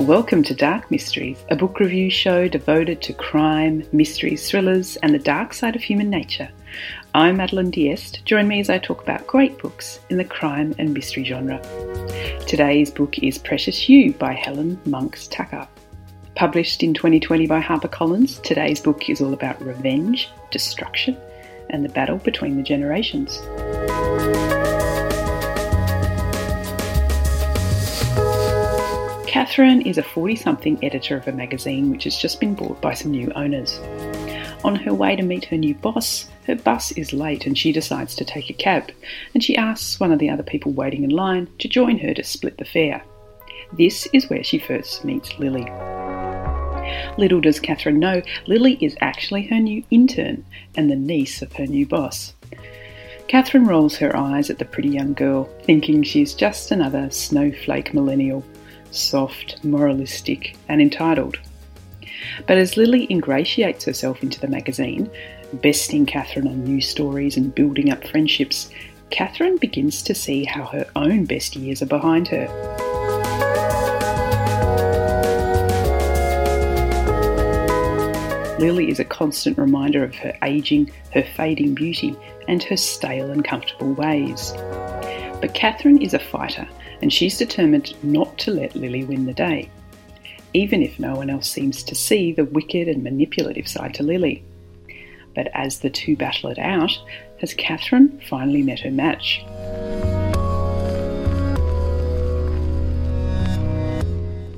Welcome to Dark Mysteries, a book review show devoted to crime, mysteries, thrillers, and the dark side of human nature. I'm Madeline Diest. Join me as I talk about great books in the crime and mystery genre. Today's book is Precious You by Helen Monks Takhar. Published in 2020 by HarperCollins, today's book is all about revenge, destruction, and the battle between the generations. Catherine is a 40 something editor of a magazine which has just been bought by some new owners. On her way to meet her new boss, her bus is late and she decides to take a cab, and she asks one of the other people waiting in line to join her to split the fare. This is where she first meets Lily. Little does Catherine know, Lily is actually her new intern and the niece of her new boss. Catherine rolls her eyes at the pretty young girl, thinking she's just another snowflake millennial soft, moralistic, and entitled. But as Lily ingratiates herself into the magazine, besting Catherine on news stories and building up friendships, Catherine begins to see how her own best years are behind her. Lily is a constant reminder of her aging, her fading beauty, and her stale and comfortable ways. But Catherine is a fighter and she's determined not to let Lily win the day, even if no one else seems to see the wicked and manipulative side to Lily. But as the two battle it out, has Catherine finally met her match?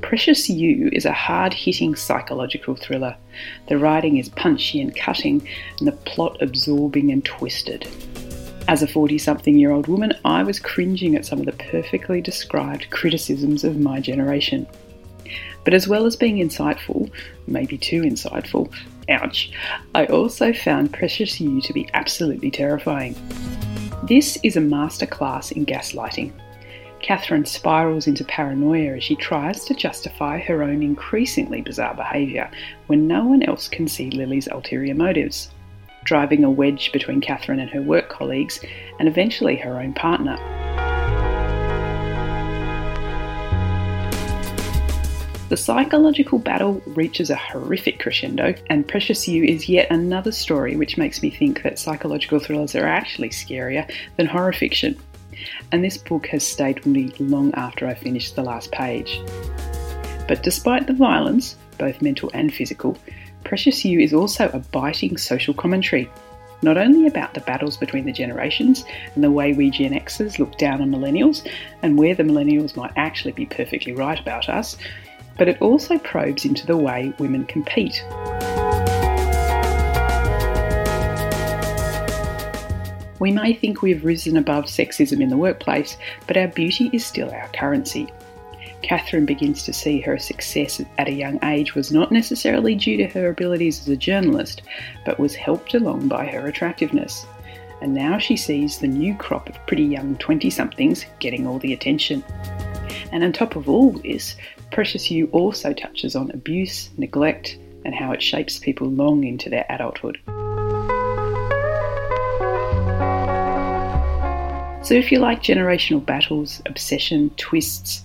Precious You is a hard hitting psychological thriller. The writing is punchy and cutting, and the plot absorbing and twisted. As a 40 something year old woman, I was cringing at some of the perfectly described criticisms of my generation. But as well as being insightful, maybe too insightful, ouch, I also found Precious You to be absolutely terrifying. This is a masterclass in gaslighting. Catherine spirals into paranoia as she tries to justify her own increasingly bizarre behaviour when no one else can see Lily's ulterior motives driving a wedge between Catherine and her work colleagues, and eventually her own partner. The psychological battle reaches a horrific crescendo, and Precious You is yet another story which makes me think that psychological thrillers are actually scarier than horror fiction. And this book has stayed with me long after I finished the last page. But despite the violence, both mental and physical, Precious You is also a biting social commentary, not only about the battles between the generations and the way we Gen Xers look down on millennials and where the millennials might actually be perfectly right about us, but it also probes into the way women compete. We may think we have risen above sexism in the workplace, but our beauty is still our currency. Catherine begins to see her success at a young age was not necessarily due to her abilities as a journalist, but was helped along by her attractiveness. And now she sees the new crop of pretty young 20 somethings getting all the attention. And on top of all this, Precious You also touches on abuse, neglect, and how it shapes people long into their adulthood. So, if you like generational battles, obsession, twists,